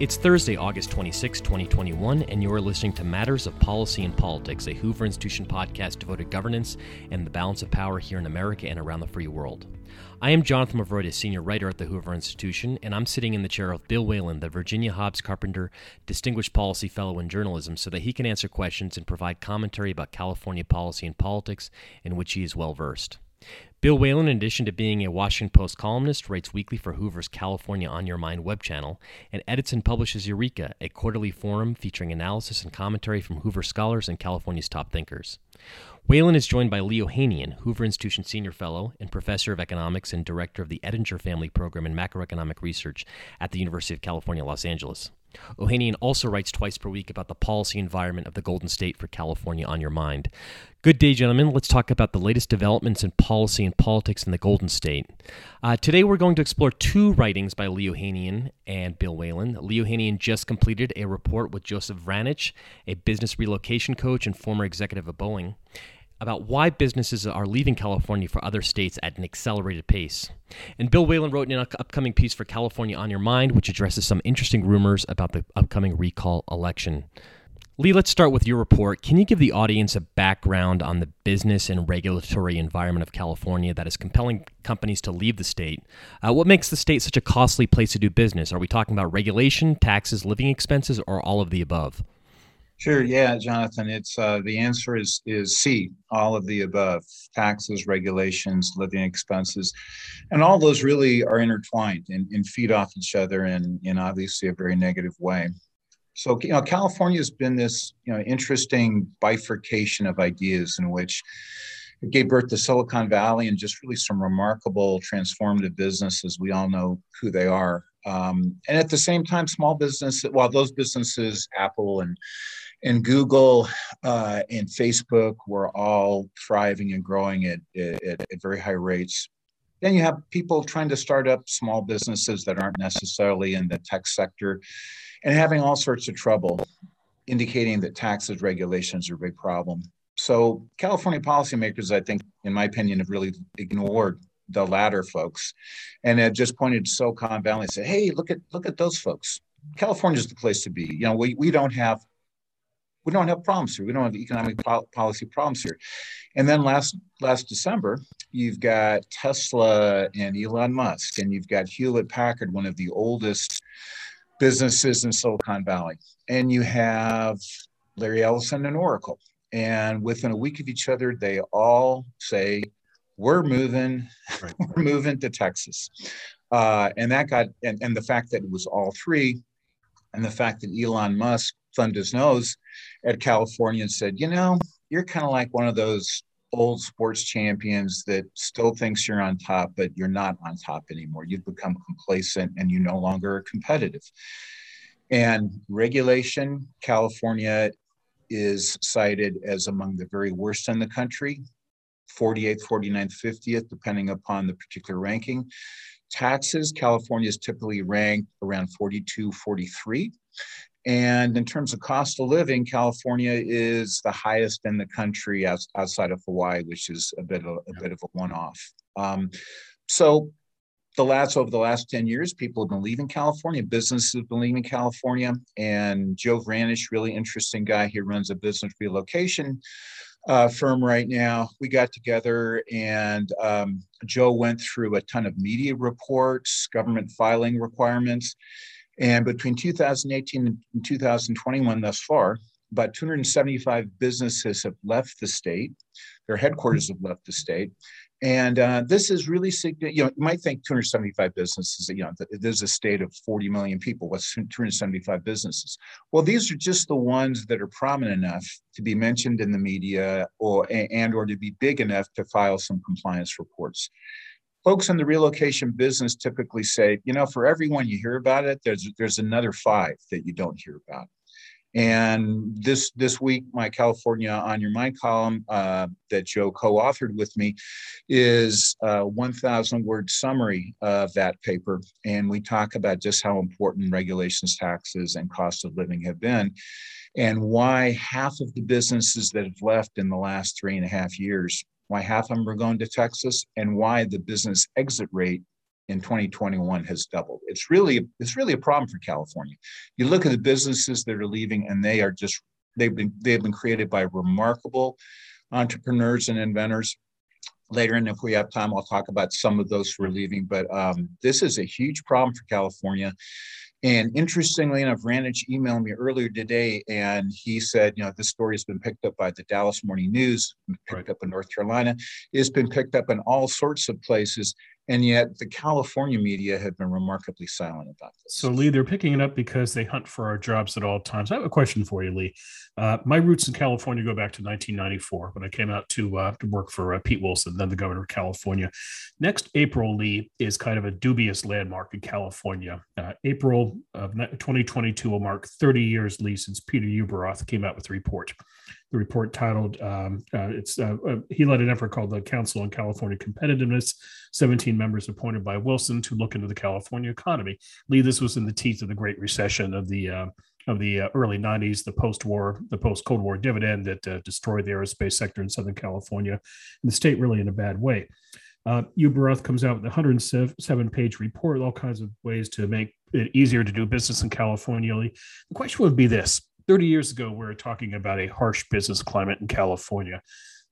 It's Thursday, August 26, 2021, and you're listening to Matters of Policy and Politics, a Hoover Institution podcast devoted to governance and the balance of power here in America and around the free world. I am Jonathan Movroydis, senior writer at the Hoover Institution, and I'm sitting in the chair of Bill Whalen, the Virginia Hobbs Carpenter Distinguished Policy Fellow in Journalism, so that he can answer questions and provide commentary about California policy and politics in which he is well versed. Bill Whalen, in addition to being a Washington Post columnist, writes weekly for Hoover's California On Your Mind web channel and edits and publishes Eureka, a quarterly forum featuring analysis and commentary from Hoover scholars and California's top thinkers. Whalen is joined by Leo Ohanian, Hoover Institution Senior Fellow and Professor of Economics and Director of the Ettinger Family Program in Macroeconomic Research at the University of California, Los Angeles. Ohanian also writes twice per week about the policy environment of the Golden State for California on your mind. Good day, gentlemen. Let's talk about the latest developments in policy and politics in the Golden State. Uh, today, we're going to explore two writings by Lee Ohanian and Bill Whalen. Lee Ohanian just completed a report with Joseph Vranich, a business relocation coach and former executive of Boeing about why businesses are leaving California for other states at an accelerated pace. And Bill Whalen wrote an upcoming piece for California on Your Mind, which addresses some interesting rumors about the upcoming recall election. Lee, let's start with your report. Can you give the audience a background on the business and regulatory environment of California that is compelling companies to leave the state? Uh, what makes the state such a costly place to do business? Are we talking about regulation, taxes, living expenses, or all of the above? Sure. Yeah, Jonathan. It's uh, the answer is is C. All of the above: taxes, regulations, living expenses, and all those really are intertwined and, and feed off each other in in obviously a very negative way. So you know, California has been this you know interesting bifurcation of ideas in which it gave birth to Silicon Valley and just really some remarkable transformative businesses. We all know who they are. Um, and at the same time, small business, while those businesses, Apple and and Google uh, and Facebook were all thriving and growing at, at, at, very high rates. Then you have people trying to start up small businesses that aren't necessarily in the tech sector and having all sorts of trouble, indicating that taxes regulations are a big problem. So California policymakers, I think, in my opinion, have really ignored the latter folks and have just pointed to Silicon Valley and said, hey, look at look at those folks. California is the place to be. You know, we, we don't have we don't have problems here. We don't have economic po- policy problems here. And then last last December, you've got Tesla and Elon Musk, and you've got Hewlett Packard, one of the oldest businesses in Silicon Valley, and you have Larry Ellison and Oracle. And within a week of each other, they all say, "We're moving, right. we're moving to Texas." Uh, and that got and, and the fact that it was all three, and the fact that Elon Musk thumbed his nose at California and said, you know, you're kind of like one of those old sports champions that still thinks you're on top, but you're not on top anymore. You've become complacent and you no longer are competitive. And regulation, California is cited as among the very worst in the country 48th, 49th, 50th, depending upon the particular ranking. Taxes, California is typically ranked around 42, 43. And in terms of cost of living, California is the highest in the country outside of Hawaii, which is a bit of a, bit of a one-off. Um, so the last over the last 10 years, people have been leaving California, businesses have been leaving California. And Joe Vranich, really interesting guy, he runs a business relocation uh, firm right now. We got together and um, Joe went through a ton of media reports, government filing requirements. And between 2018 and 2021 thus far, about 275 businesses have left the state. Their headquarters have left the state. And uh, this is really significant. You know, you might think 275 businesses, you know, there's a state of 40 million people. What's 275 businesses? Well, these are just the ones that are prominent enough to be mentioned in the media or and or to be big enough to file some compliance reports folks in the relocation business typically say, you know, for everyone you hear about it, there's there's another five that you don't hear about. And this this week, my California on Your Mind column uh, that Joe co-authored with me is a 1,000 word summary of that paper, and we talk about just how important regulations, taxes, and cost of living have been, and why half of the businesses that have left in the last three and a half years why half of them are going to Texas, and why the business exit rate in 2021 has doubled. It's really it's really a problem for California. You look at the businesses that are leaving, and they are just they've been they've been created by remarkable entrepreneurs and inventors. Later, and if we have time, I'll talk about some of those who are leaving. But um, this is a huge problem for California. And interestingly enough, Vranich emailed me earlier today, and he said, you know, this story has been picked up by the Dallas Morning News, picked right. up in North Carolina, it's been picked up in all sorts of places. And yet the California media have been remarkably silent about this. So, Lee, they're picking it up because they hunt for our jobs at all times. I have a question for you, Lee. Uh, my roots in California go back to 1994 when I came out to, uh, to work for uh, Pete Wilson, then the governor of California. Next April, Lee, is kind of a dubious landmark in California. Uh, April of 2022 will mark 30 years, Lee, since Peter Ueberroth came out with a report the report titled um, uh, it's uh, uh, he led an effort called the council on california competitiveness 17 members appointed by wilson to look into the california economy lee this was in the teeth of the great recession of the uh, of the uh, early 90s the post-war the post-cold war dividend that uh, destroyed the aerospace sector in southern california and the state really in a bad way uh, Ueberroth comes out with a 107 page report, all kinds of ways to make it easier to do business in California. The question would be this 30 years ago, we were talking about a harsh business climate in California.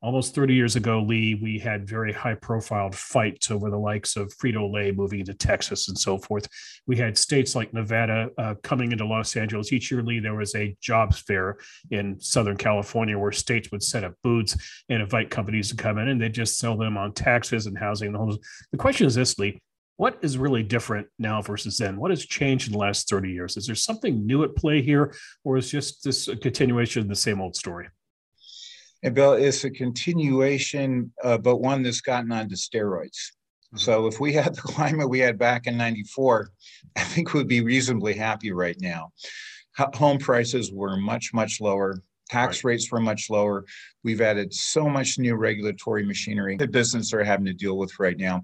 Almost 30 years ago, Lee, we had very high profile fights over the likes of Frito Lay moving into Texas and so forth. We had states like Nevada uh, coming into Los Angeles. Each year, Lee, there was a jobs fair in Southern California where states would set up booths and invite companies to come in and they just sell them on taxes and housing. The question is this, Lee what is really different now versus then? What has changed in the last 30 years? Is there something new at play here, or is just this a continuation of the same old story? And Bill, it's a continuation, uh, but one that's gotten onto steroids. Mm-hmm. So if we had the climate we had back in 94, I think we'd be reasonably happy right now. Home prices were much, much lower. Tax right. rates were much lower. We've added so much new regulatory machinery that businesses are having to deal with right now.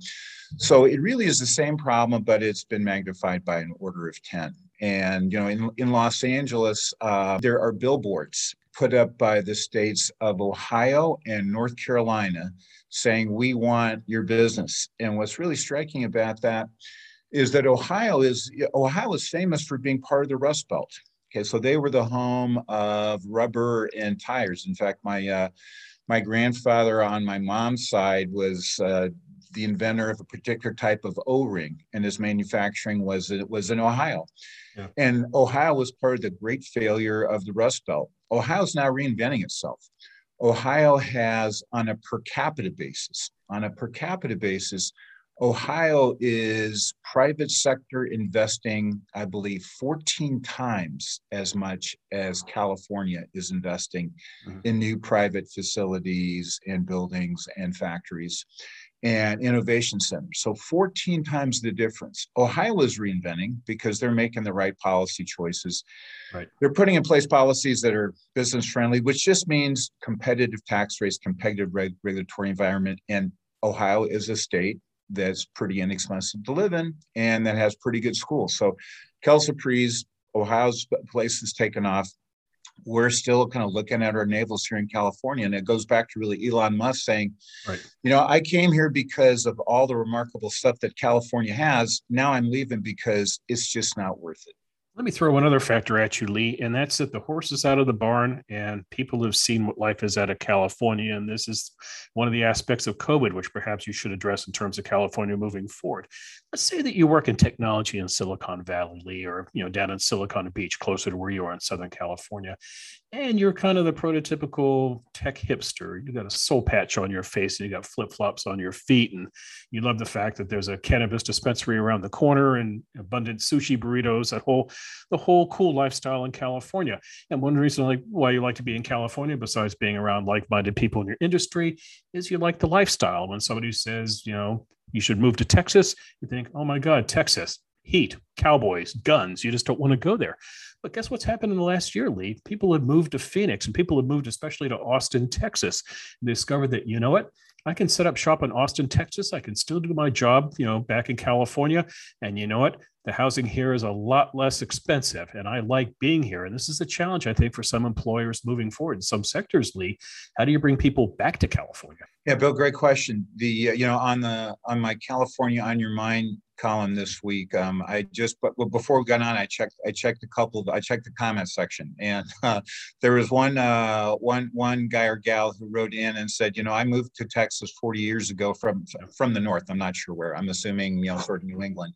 So it really is the same problem, but it's been magnified by an order of 10. And, you know, in, in Los Angeles, uh, there are billboards put up by the states of Ohio and North Carolina saying, we want your business. And what's really striking about that is that Ohio is Ohio is famous for being part of the Rust Belt. Okay, so they were the home of rubber and tires. In fact, my uh, my grandfather on my mom's side was uh, the inventor of a particular type of O-ring, and his manufacturing was it was in Ohio. Yeah. And Ohio was part of the great failure of the Rust Belt. Ohio is now reinventing itself. Ohio has, on a per capita basis, on a per capita basis, Ohio is private sector investing, I believe, 14 times as much as California is investing mm-hmm. in new private facilities and buildings and factories and innovation centers. So 14 times the difference. Ohio is reinventing because they're making the right policy choices. Right. They're putting in place policies that are business friendly, which just means competitive tax rates, competitive reg- regulatory environment. And Ohio is a state that's pretty inexpensive to live in and that has pretty good schools. So Kelsey Ohio's place has taken off we're still kind of looking at our navels here in California. And it goes back to really Elon Musk saying, right. you know, I came here because of all the remarkable stuff that California has. Now I'm leaving because it's just not worth it. Let me throw one other factor at you, Lee, and that's that the horse is out of the barn and people have seen what life is out of California. And this is one of the aspects of COVID, which perhaps you should address in terms of California moving forward. Let's say that you work in technology in Silicon Valley, Lee, or you know, down in Silicon Beach, closer to where you are in Southern California, and you're kind of the prototypical tech hipster. You got a soul patch on your face and you got flip-flops on your feet, and you love the fact that there's a cannabis dispensary around the corner and abundant sushi burritos, that whole the whole cool lifestyle in California. And one reason like why you like to be in California, besides being around like-minded people in your industry, is you like the lifestyle. When somebody says, you know, you should move to Texas, you think, oh my God, Texas, heat, cowboys, guns. You just don't want to go there. But guess what's happened in the last year, Lee? People have moved to Phoenix and people have moved especially to Austin, Texas, and discovered that, you know what? I can set up shop in Austin, Texas. I can still do my job, you know, back in California. And you know what? The housing here is a lot less expensive. And I like being here. And this is a challenge, I think, for some employers moving forward in some sectors, Lee. How do you bring people back to California? Yeah, Bill, great question. The, uh, you know, on the, on my California on your mind column this week. Um, I just, but before we got on, I checked, I checked a couple of, I checked the comment section, and uh, there was one, uh, one, one guy or gal who wrote in and said, you know, I moved to Texas 40 years ago from from the north. I'm not sure where. I'm assuming, you know, sort of New England,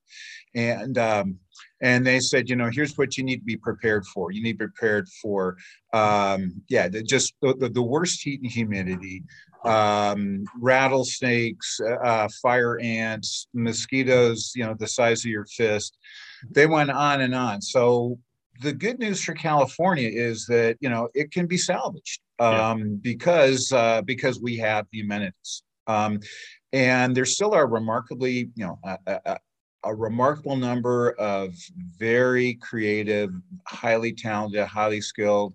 and um, and they said, you know, here's what you need to be prepared for. You need to be prepared for, um, yeah, the, just the, the, the worst heat and humidity, um, rattlesnakes, uh, fire ants, mosquitoes, you know, the size of your fist. They went on and on. So the good news for California is that you know it can be salvaged um, yeah. because uh, because we have the amenities. Um, and there still are remarkably, you know, a, a, a, remarkable number of very creative, highly talented, highly skilled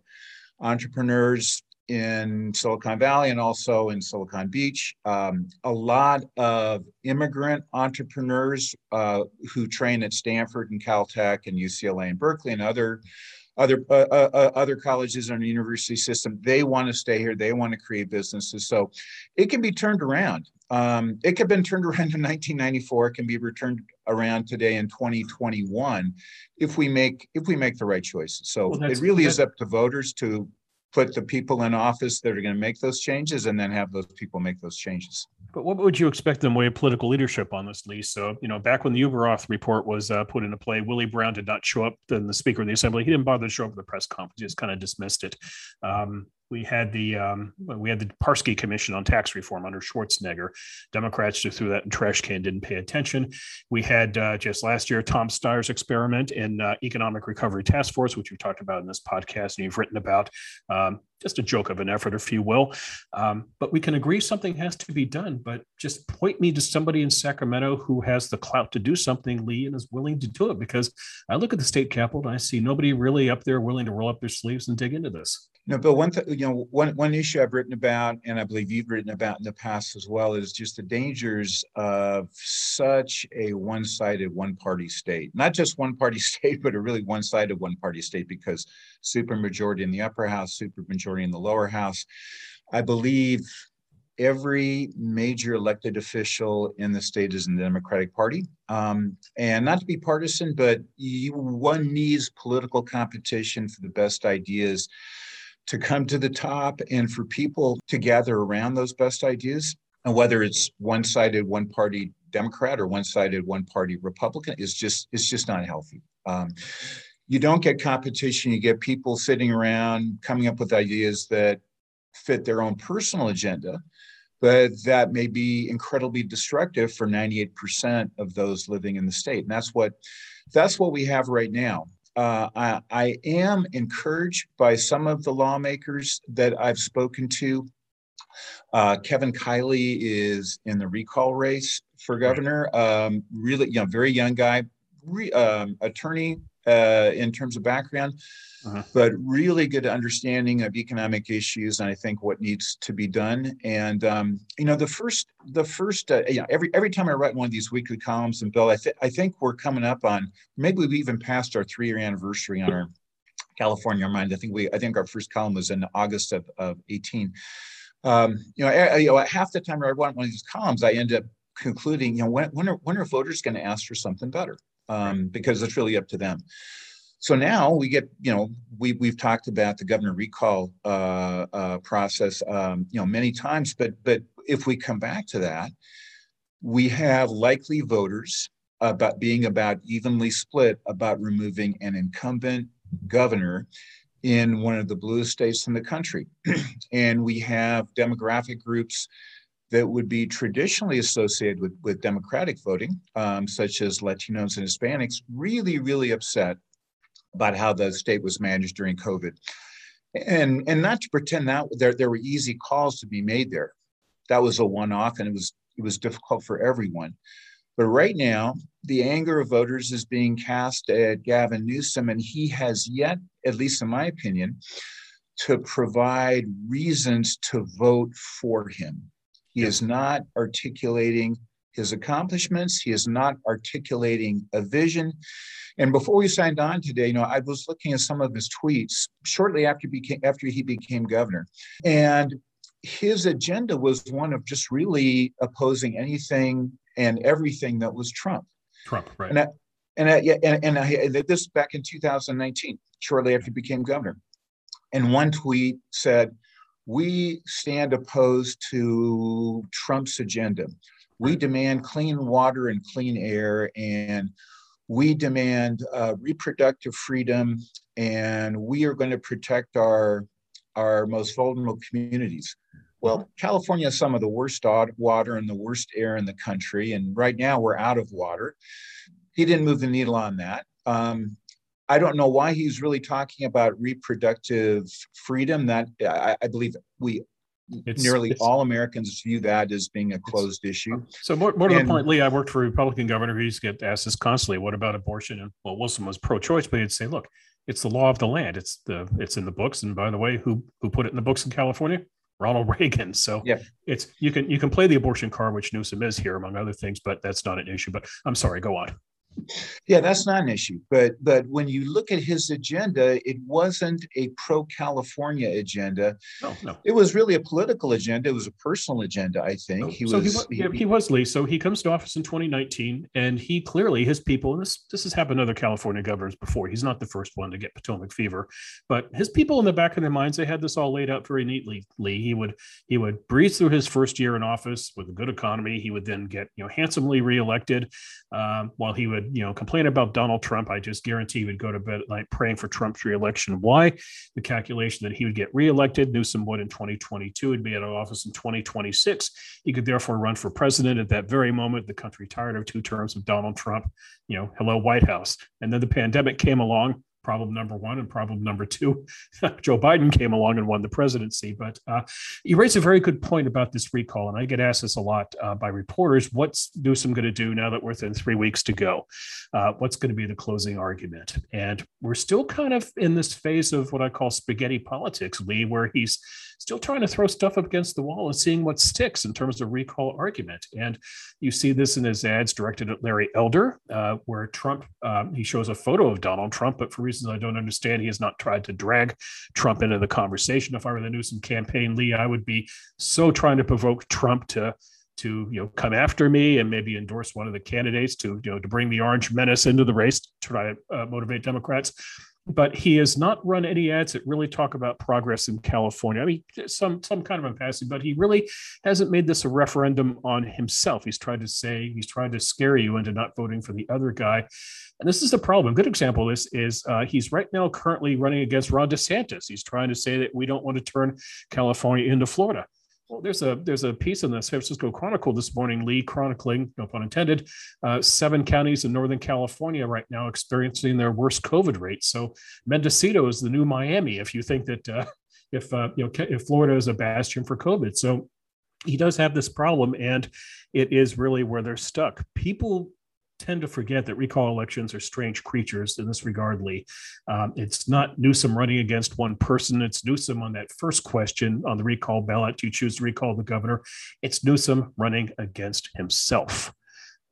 entrepreneurs in Silicon Valley and also in Silicon Beach. Um, a lot of immigrant entrepreneurs uh, who train at Stanford and Caltech and UCLA and Berkeley and other other uh, uh, uh, other colleges in the university system. They want to stay here. They want to create businesses. So it can be turned around. Um, it could have been turned around in 1994. It can be returned around today in 2021 if we make if we make the right choices. So well, it really is up to voters to put the people in office that are going to make those changes and then have those people make those changes. But what would you expect in way of political leadership on this, Lee? So, you know, back when the Ueberroth report was uh, put into play, Willie Brown did not show up, then the Speaker of the Assembly, he didn't bother to show up at the press conference. He just kind of dismissed it. Um, we had the um, we had the Parsky Commission on tax reform under Schwarzenegger. Democrats just threw that in trash can, didn't pay attention. We had uh, just last year Tom Steyer's experiment in uh, Economic Recovery Task Force, which we talked about in this podcast and you've written about. Um, just a joke of an effort, if you will. Um, but we can agree something has to be done. But just point me to somebody in Sacramento who has the clout to do something, Lee, and is willing to do it. Because I look at the state capitol and I see nobody really up there willing to roll up their sleeves and dig into this. No, Bill. One thing, you know, one one issue I've written about, and I believe you've written about in the past as well, is just the dangers of such a one-sided, one-party state. Not just one-party state, but a really one-sided, one-party state, because supermajority in the upper house, supermajority in the lower house. I believe every major elected official in the state is in the Democratic Party. Um, and not to be partisan, but you, one needs political competition for the best ideas to come to the top and for people to gather around those best ideas. And whether it's one-sided, one-party Democrat or one-sided, one-party Republican is just it's just not healthy. Um, you don't get competition. You get people sitting around coming up with ideas that fit their own personal agenda, but that may be incredibly destructive for 98% of those living in the state. And that's what that's what we have right now uh, I, I, am encouraged by some of the lawmakers that I've spoken to. Uh, Kevin Kiley is in the recall race for governor. Um, really, you know, very young guy, re, um, attorney uh, in terms of background uh-huh. but really good understanding of economic issues and I think what needs to be done. And um, you know, the first, the first, uh, you know, every every time I write one of these weekly columns, and Bill, I, th- I think we're coming up on maybe we've even passed our three year anniversary on our California Mind. I think we, I think our first column was in August of, of 18. Um, you know, I, you know, half the time I write one of these columns, I end up concluding, you know, when, when are when are voters going to ask for something better? Um, because it's really up to them. So now we get, you know, we we've talked about the governor recall uh, uh, process, um, you know, many times. But but if we come back to that, we have likely voters about being about evenly split about removing an incumbent governor in one of the bluest states in the country, and we have demographic groups that would be traditionally associated with, with Democratic voting, um, such as Latinos and Hispanics, really, really upset about how the state was managed during COVID. And, and not to pretend that there, there were easy calls to be made there. That was a one-off and it was it was difficult for everyone. But right now, the anger of voters is being cast at Gavin Newsom, and he has yet, at least in my opinion, to provide reasons to vote for him. He is not articulating his accomplishments. He is not articulating a vision. And before we signed on today, you know, I was looking at some of his tweets shortly after he became after he became governor, and his agenda was one of just really opposing anything and everything that was Trump. Trump, right? And, I, and, I, yeah, and, and I, this back in 2019, shortly after he became governor. And one tweet said, "We stand opposed to Trump's agenda. We demand clean water and clean air, and we demand uh, reproductive freedom, and we are going to protect our our most vulnerable communities." Well, California has some of the worst water and the worst air in the country, and right now we're out of water. He didn't move the needle on that. Um, I don't know why he's really talking about reproductive freedom. That I, I believe we it's, nearly it's, all Americans view that as being a closed issue. So more, more to and, the point, Lee, I worked for a Republican governor who used to get asked this constantly. What about abortion? And well, Wilson was pro-choice, but he'd say, look, it's the law of the land. It's the it's in the books. And by the way, who who put it in the books in California? Ronald Reagan. So yeah. it's you can you can play the abortion card, which Newsom is here, among other things, but that's not an issue. But I'm sorry, go on. Yeah, that's not an issue. But but when you look at his agenda, it wasn't a pro-California agenda. No, no. It was really a political agenda. It was a personal agenda, I think. he so was he, he, he, was Lee. So he comes to office in 2019, and he clearly his people, and this this has happened to other California governors before. He's not the first one to get Potomac fever, but his people in the back of their minds, they had this all laid out very neatly. Lee, he would he would breeze through his first year in office with a good economy. He would then get you know handsomely reelected, um, while he would would, you know, complain about Donald Trump, I just guarantee he would go to bed at night praying for Trump's reelection. Why? The calculation that he would get reelected, Newsom would in 2022, would be out of office in 2026. He could therefore run for president at that very moment. The country tired of two terms of Donald Trump, you know, hello, White House. And then the pandemic came along problem number one and problem number two. Joe biden came along and won the presidency but uh, you raise a very good point about this recall and i get asked this a lot uh, by reporters. What's newsom going to do now that we're within three weeks to go? Uh, what's going to be the closing argument? And we're still kind of in this phase of what i call spaghetti politics lee where he's still trying to throw stuff up against the wall and seeing what sticks in terms of recall argument. And you see this in his ads directed at Larry Elder, uh, where Trump, um, he shows a photo of Donald Trump, but for reasons I don't understand, he has not tried to drag Trump into the conversation. If I were the Newsom campaign, Lee, I would be so trying to provoke Trump to to you know come after me and maybe endorse one of the candidates to you know to bring the orange menace into the race to try to uh, motivate democrats but he has not run any ads that really talk about progress in California. I mean, some some kind of passing, but he really hasn't made this a referendum on himself. He's tried to say he's trying to scare you into not voting for the other guy, and this is the problem. A good example of this is uh, he's right now currently running against Ron DeSantis. He's trying to say that we don't want to turn California into Florida. Well, there's a there's a piece in the San Francisco Chronicle this morning, Lee, chronicling, no pun intended, uh, seven counties in Northern California right now experiencing their worst COVID rates. So Mendocino is the new Miami. If you think that uh, if uh, you know if Florida is a bastion for COVID, so he does have this problem, and it is really where they're stuck. People tend to forget that recall elections are strange creatures in this regard, Lee. Um, it's not Newsom running against one person. It's Newsom on that first question on the recall ballot. Do you choose to recall the governor? It's Newsom running against himself.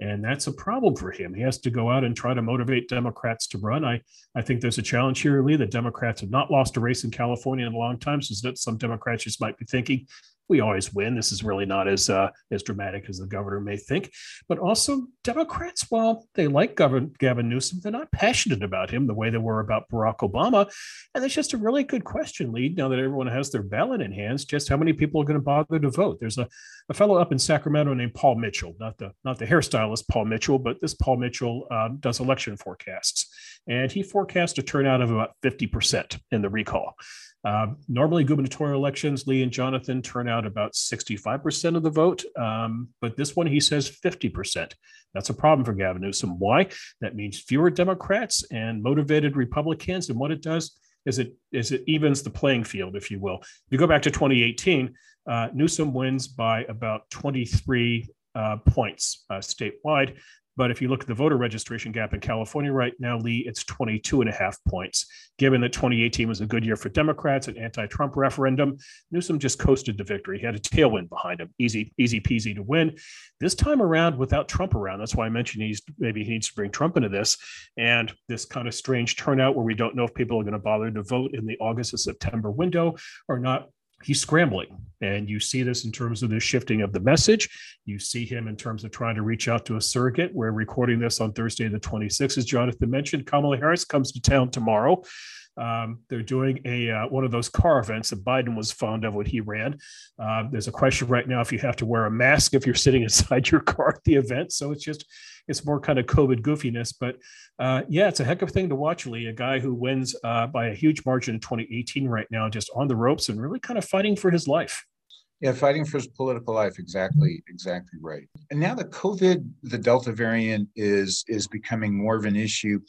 And that's a problem for him. He has to go out and try to motivate Democrats to run. I, I think there's a challenge here, Lee. The Democrats have not lost a race in California in a long time. So that some Democrats just might be thinking, we always win. This is really not as uh, as dramatic as the governor may think. But also, Democrats, while they like Governor Gavin Newsom, they're not passionate about him the way they were about Barack Obama. And it's just a really good question, Lee. Now that everyone has their ballot in hands, just how many people are going to bother to vote? There's a, a fellow up in Sacramento named Paul Mitchell, not the not the hairstylist Paul Mitchell, but this Paul Mitchell um, does election forecasts, and he forecast a turnout of about 50% in the recall. Uh, normally, gubernatorial elections, Lee and Jonathan turn out about 65% of the vote, um, but this one he says 50%. That's a problem for Gavin Newsom. Why? That means fewer Democrats and motivated Republicans. And what it does is it is it evens the playing field, if you will. If you go back to 2018, uh, Newsom wins by about 23 uh, points uh, statewide. But if you look at the voter registration gap in California right now, Lee, it's 22 and a half points. Given that 2018 was a good year for Democrats, an anti-Trump referendum, Newsom just coasted to victory. He had a tailwind behind him, easy, easy peasy to win. This time around, without Trump around, that's why I mentioned he's maybe he needs to bring Trump into this, and this kind of strange turnout where we don't know if people are going to bother to vote in the August or September window or not he's scrambling. And you see this in terms of the shifting of the message. You see him in terms of trying to reach out to a surrogate. We're recording this on Thursday, the 26th, as Jonathan mentioned. Kamala Harris comes to town tomorrow. Um, they're doing a uh, one of those car events that Biden was fond of when he ran. Uh, there's a question right now if you have to wear a mask if you're sitting inside your car at the event. So it's just it's more kind of COVID goofiness. But uh, yeah, it's a heck of a thing to watch, Lee. A guy who wins uh, by a huge margin in 2018 right now, just on the ropes and really kind of fighting for his life. Yeah, fighting for his political life. Exactly, exactly right. And now the COVID, the Delta variant is is becoming more of an issue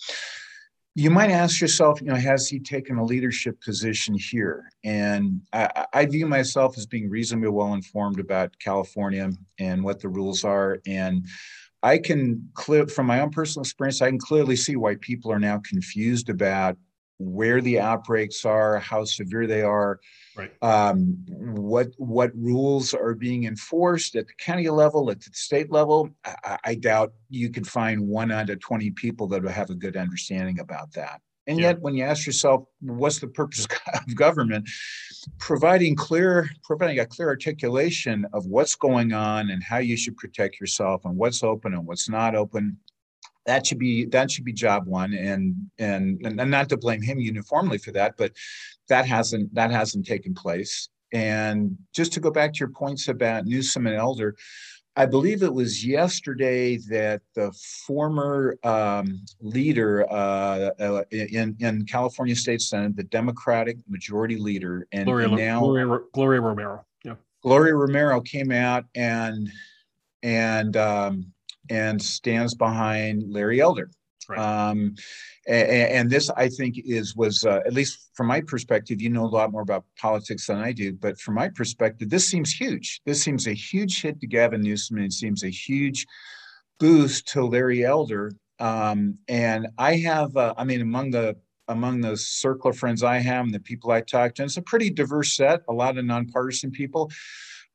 you might ask yourself, you know, has he taken a leadership position here? And I, I, view myself as being reasonably well informed about California and what the rules are. And I can clear from my own personal experience, I can clearly see why people are now confused about where the outbreaks are, how severe they are, right. um, what what rules are being enforced at the county level, at the state level. I, I doubt you could find one out of 20 people that would have a good understanding about that. And yeah. yet, when you ask yourself, what's the purpose of government? Providing clear, providing a clear articulation of what's going on and how you should protect yourself and what's open and what's not open that should be that should be job one and and and not to blame him uniformly for that but that hasn't that hasn't taken place and just to go back to your points about newsom and elder i believe it was yesterday that the former um, leader uh, uh, in in california state senate the democratic majority leader and, gloria, and now gloria, gloria romero yeah gloria romero came out and and um, and stands behind Larry Elder. Right. Um, and, and, this, I think, is was uh, at least from my perspective. You know a lot more about politics than I do, but from my perspective, this seems huge. This seems a huge hit to Gavin Newsom, and it seems a huge boost to Larry Elder. Um, and I have, uh, I mean, among the among the circle of friends I have and the people I talk to, it's a pretty diverse set. A lot of nonpartisan people.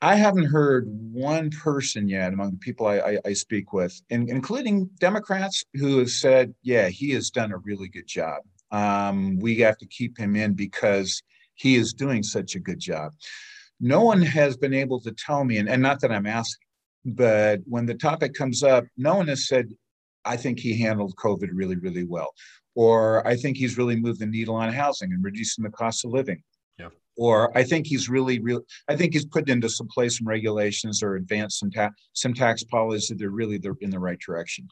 I haven't heard one person yet among the people I, I, I speak with, in, including Democrats, who have said, "Yeah, he has done a really good job. Um, we have to keep him in because he is doing such a good job." No one has been able to tell me, and, and not that I'm asking, but when the topic comes up, no one has said, "I think he handled COVID really, really well," or "I think he's really moved the needle on housing and reducing the cost of living." Or I think he's really, real. I think he's put into some place some regulations or advanced some, ta- some tax policies that are really they're in the right direction.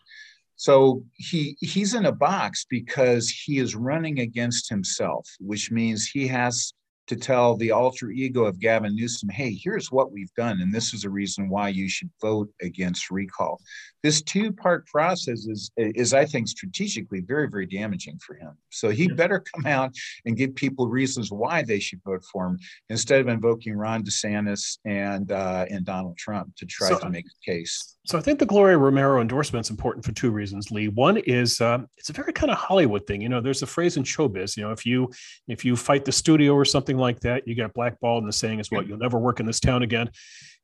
So he he's in a box because he is running against himself, which means he has to tell the alter ego of Gavin Newsom, hey, here's what we've done, and this is a reason why you should vote against recall. This two-part process is, is I think, strategically very, very damaging for him. So he yeah. better come out and give people reasons why they should vote for him instead of invoking Ron DeSantis and uh, and Donald Trump to try so, to make a case. So I think the Gloria Romero endorsement is important for two reasons, Lee. One is uh, it's a very kind of Hollywood thing. You know, there's a phrase in showbiz. You know, if you if you fight the studio or something like that, you get blackballed, and the saying is, "Well, You'll never work in this town again."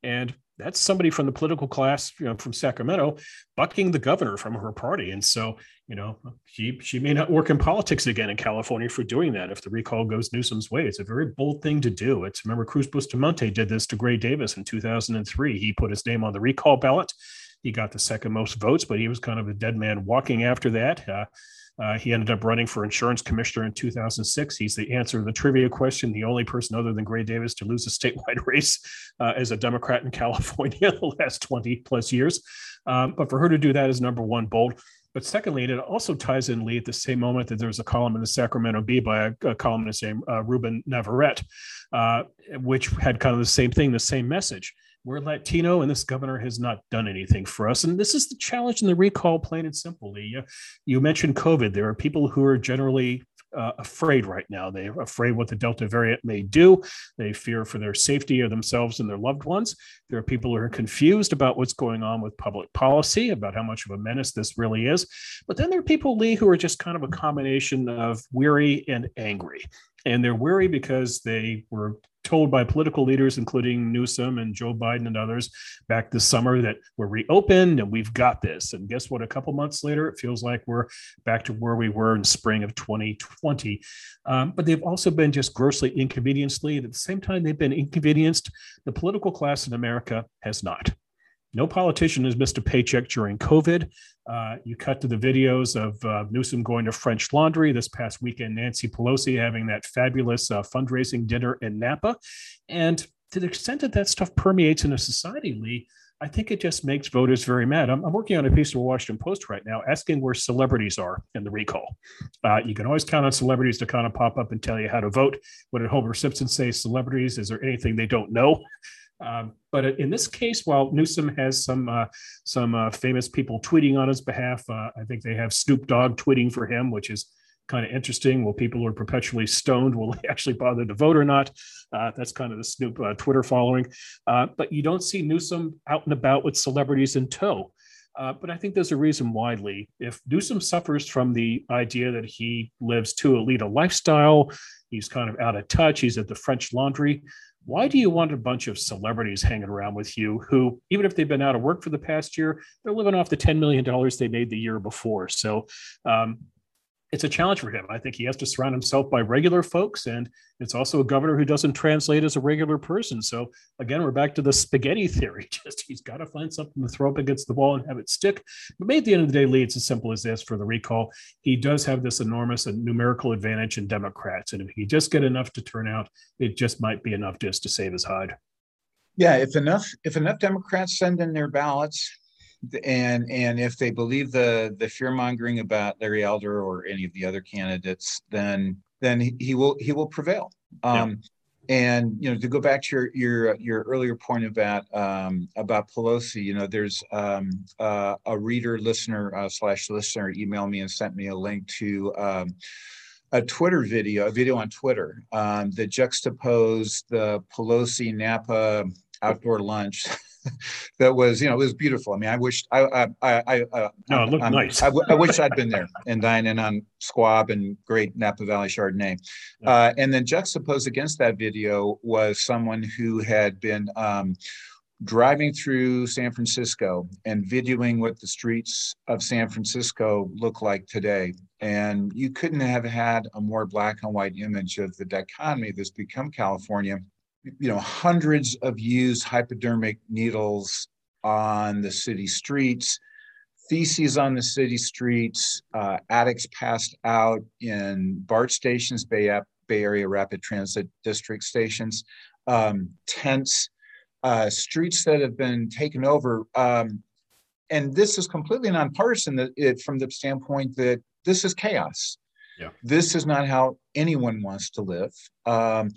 And that's somebody from the political class, you know, from Sacramento, bucking the governor from her party. And so, you know, she she may not work in politics again in California for doing that if the recall goes Newsom's way. It's a very bold thing to do. It's remember Cruz Bustamante did this to Gray Davis in 2003. He put his name on the recall ballot. He got the second most votes, but he was kind of a dead man walking after that. Uh, uh, he ended up running for insurance commissioner in 2006. He's the answer to the trivia question, the only person other than Gray Davis to lose a statewide race uh, as a Democrat in California in the last 20 plus years. Um, but for her to do that is number one, bold. But secondly, it also ties in, Lee, at the same moment that there's a column in the Sacramento Bee by a, a columnist named uh, Ruben Navarrete, uh, which had kind of the same thing, the same message we're Latino and this governor has not done anything for us. And this is the challenge in the recall, plain and simple. You, you mentioned COVID. There are people who are generally uh, afraid right now. They're afraid what the Delta variant may do. They fear for their safety of themselves and their loved ones. There are people who are confused about what's going on with public policy, about how much of a menace this really is. But then there are people, Lee, who are just kind of a combination of weary and angry. And they're weary because they were told by political leaders, including Newsom and Joe Biden and others, back this summer that we're reopened and we've got this. And guess what? A couple months later, it feels like we're back to where we were in spring of 2020. Um, but they've also been just grossly inconvenienced. At the same time, they've been inconvenienced. The political class in America has not. No politician has missed a paycheck during COVID. Uh, you cut to the videos of uh, Newsom going to French Laundry this past weekend, Nancy Pelosi having that fabulous uh, fundraising dinner in Napa. And to the extent that that stuff permeates in a society, Lee, I think it just makes voters very mad. I'm, I'm, working on a piece of the Washington Post right now asking where celebrities are in the recall. Uh, you can always count on celebrities to kind of pop up and tell you how to vote. What did Homer Simpson say? Celebrities, is there anything they don't know? Um, but in this case, while Newsom has some uh, some uh, famous people tweeting on his behalf, uh, I think they have Snoop Dogg tweeting for him, which is kind of interesting. Well, people who are perpetually stoned will they actually bother to vote or not. Uh, that's kind of the Snoop uh, Twitter following. Uh, but you don't see Newsom out and about with celebrities in tow. but I think there's a reason Lee. If Newsom suffers from the idea that he lives too elite a lifestyle, he's kind of out of touch, he's at the French laundry why do you want a bunch of celebrities hanging around with you who, even if they've been out of work for the past year, they're living off the $10 million they made the year before? So um, it's a challenge for him. I think he has to surround himself by regular folks, and it's also a governor who doesn't translate as a regular person. So again, we're back to the spaghetti theory. Just he's got to find something to throw up against the wall and have it stick. But maybe at the end of the day, Lee, it's as simple as this for the recall. He does have this enormous numerical advantage in Democrats, and if he just get enough to turn out, it just might be enough just to save his hide. Yeah, if enough if enough Democrats send in their ballots, and and if they believe the the fear mongering about Larry Elder or any of the other candidates, then then he, he will he will prevail. Um, yeah. And you know, to go back to your your your earlier point about um, about Pelosi, you know, there's um, uh, a reader, listener uh, slash listener emailed me and sent me a link to um, a Twitter video, a video on Twitter um, that juxtaposed the Pelosi Napa outdoor lunch that was, you know, it was beautiful. I mean, I wish I, I, I, I uh, no, it looked I'm, nice. I, w- I wish I'd been there and dining on squab and great Napa Valley Chardonnay. Yeah. Uh, and then juxtaposed against that video was someone who had been um, driving through San Francisco and videoing what the streets of San Francisco look like today. And you couldn't have had a more black and white image of the dichotomy that's become California you know, hundreds of used hypodermic needles on the city streets, feces on the city streets, uh, addicts passed out in BART stations, Bay, Bay Area Rapid Transit District stations, um, tents, uh, streets that have been taken over. Um, and this is completely nonpartisan that it, from the standpoint that this is chaos. Yeah. This is not how anyone wants to live. Um,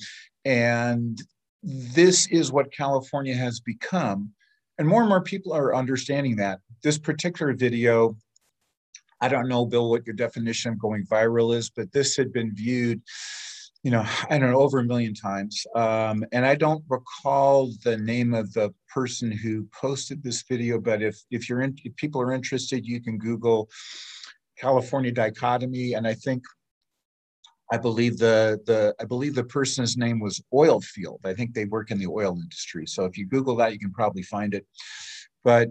and this is what California has become. And more and more people are understanding that. This particular video, I don't know, Bill, what your definition of going viral is, but this had been viewed, you know, I don't know, over a million times. Um, and I don't recall the name of the person who posted this video, but if if you're in, if people are interested, you can Google California dichotomy. And I think I believe the the I believe the person's name was Oilfield. I think they work in the oil industry. So if you Google that, you can probably find it. But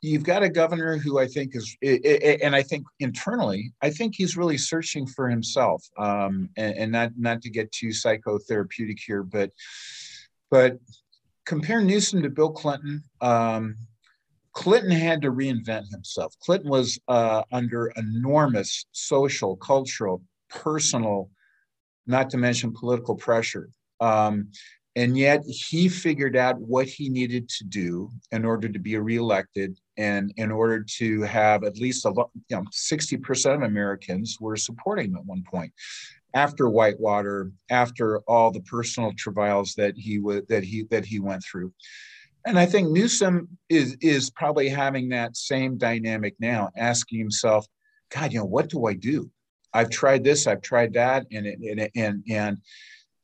you've got a governor who I think is, and I think internally, I think he's really searching for himself. Um, and, and not not to get too psychotherapeutic here, but but compare Newsom to Bill Clinton. Um, Clinton had to reinvent himself. Clinton was uh, under enormous social, cultural, personal, not to mention political pressure. Um, and yet he figured out what he needed to do in order to be reelected and in order to have at least a you know 60% of Americans were supporting him at one point after Whitewater, after all the personal travails that he was that he that he went through. And I think Newsom is is probably having that same dynamic now, asking himself, God, you know, what do I do? I've tried this, I've tried that, and and and and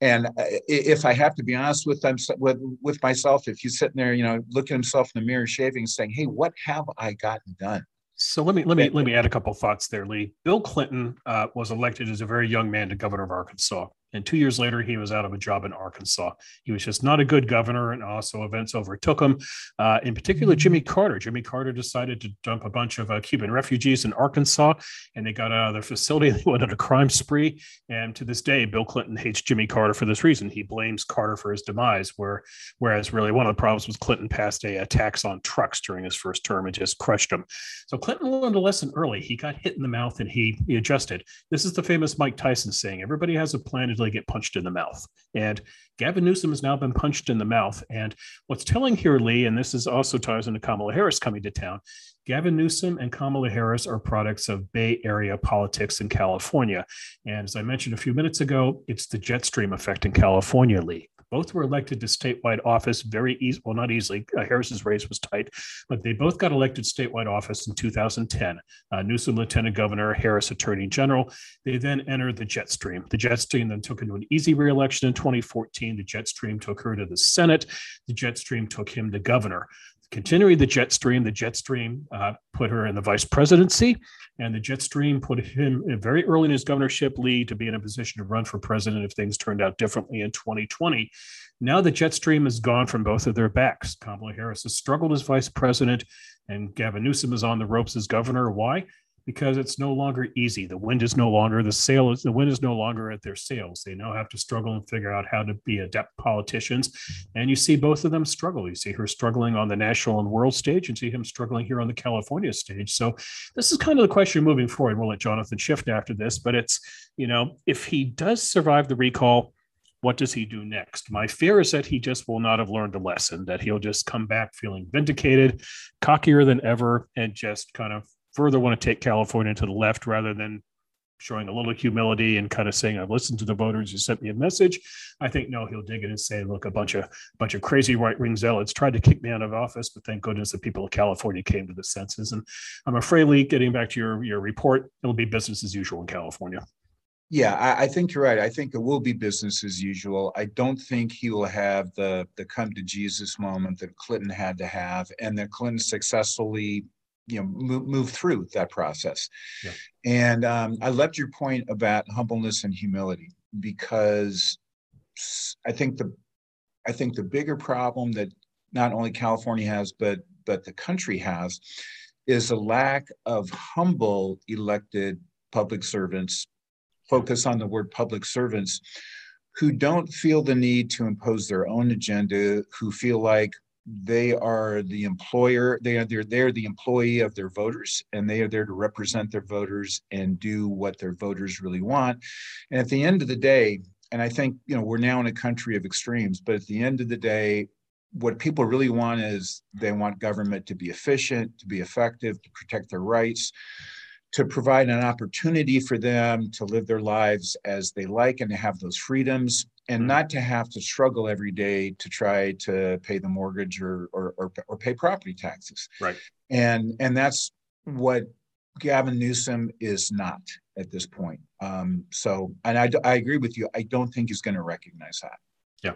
and if I have to be honest with them with with myself, if he's sitting there, you know, looking himself in the mirror, shaving, saying, "Hey, what have I gotten done?" So let me let me let me add a couple thoughts there, Lee. Bill Clinton uh, was elected as a very young man to governor of Arkansas. And two years later, he was out of a job in Arkansas. He was just not a good governor, and also events overtook him. Uh, in particular, Jimmy Carter. Jimmy Carter decided to dump a bunch of uh, Cuban refugees in Arkansas, and they got out of their facility. They went on a crime spree. And to this day, Bill Clinton hates Jimmy Carter for this reason. He blames Carter for his demise, where whereas really one of the problems was Clinton passed a, a tax on trucks during his first term and just crushed him. So Clinton learned a lesson early. He got hit in the mouth and he, he adjusted. This is the famous Mike Tyson saying: "Everybody has a plan they get punched in the mouth." And Gavin Newsom has now been punched in the mouth. And what's telling here, Lee, and this is also ties into Kamala Harris coming to town. Gavin Newsom and Kamala Harris are products of Bay Area politics in California. And as I mentioned a few minutes ago, it's the jet stream effect in California, Lee. Both were elected to statewide office very easy. Well, not easily. Uh, Harris's race was tight, but they both got elected statewide office in 2010. Uh, Newsom, lieutenant governor, Harris, attorney general. They then entered the jet stream. The jet stream then took into an easy reelection in 2014. The jet stream took her to the Senate. The jet stream took him to governor continuing the jet stream. The jet stream uh, put her in the vice presidency, and the jet stream put him very early in his governorship lead to be in a position to run for president if things turned out differently in 2020. Now the jet stream is gone from both of their backs. Kamala Harris has struggled as vice president, and Gavin Newsom is on the ropes as governor. Why? Because it's no longer easy. The wind is no longer the sail is the wind is no longer at their sails. They now have to struggle and figure out how to be adept politicians. And you see both of them struggle. You see her struggling on the national and world stage, and see him struggling here on the California stage. So this is kind of the question moving forward. We'll let Jonathan shift after this, but it's you know if he does survive the recall. What does he do next? My fear is that he just will not have learned a lesson, that he'll just come back feeling vindicated, cockier than ever, and just kind of further want to take California to the left rather than showing a little humility and kind of saying, I've listened to the voters who sent me a message. I think no, he'll dig in and say, look, a bunch of bunch of crazy right-wing zealots tried to kick me out of office, but thank goodness the people of California came to the senses. And I'm afraid, Lee, getting back to your, your report, it'll be business as usual in California. Yeah, I, I, think you're right. I think it will be business as usual. I don't think he will have the the come to Jesus moment that Clinton had to have, and that Clinton successfully you know move, move through that process yeah. and um, i loved your point about humbleness and humility because i think the i think the bigger problem that not only california has but but the country has is a lack of humble elected public servants focus on the word public servants who don't feel the need to impose their own agenda who feel like they are the employer they are they're, they're the employee of their voters and they are there to represent their voters and do what their voters really want. And at the end of the day and i think you know we're now in a country of extremes but at the end of the day what people really want is they want government to be efficient to be effective to protect their rights to provide an opportunity for them to live their lives as they like and to have those freedoms and mm-hmm. not to have to struggle every day to try to pay the mortgage or, or, or, or pay property taxes. Right. And, and that's what Gavin Newsom is not at this point. Um, so, and I, I agree with you. I don't think he's going to recognize that. Yeah.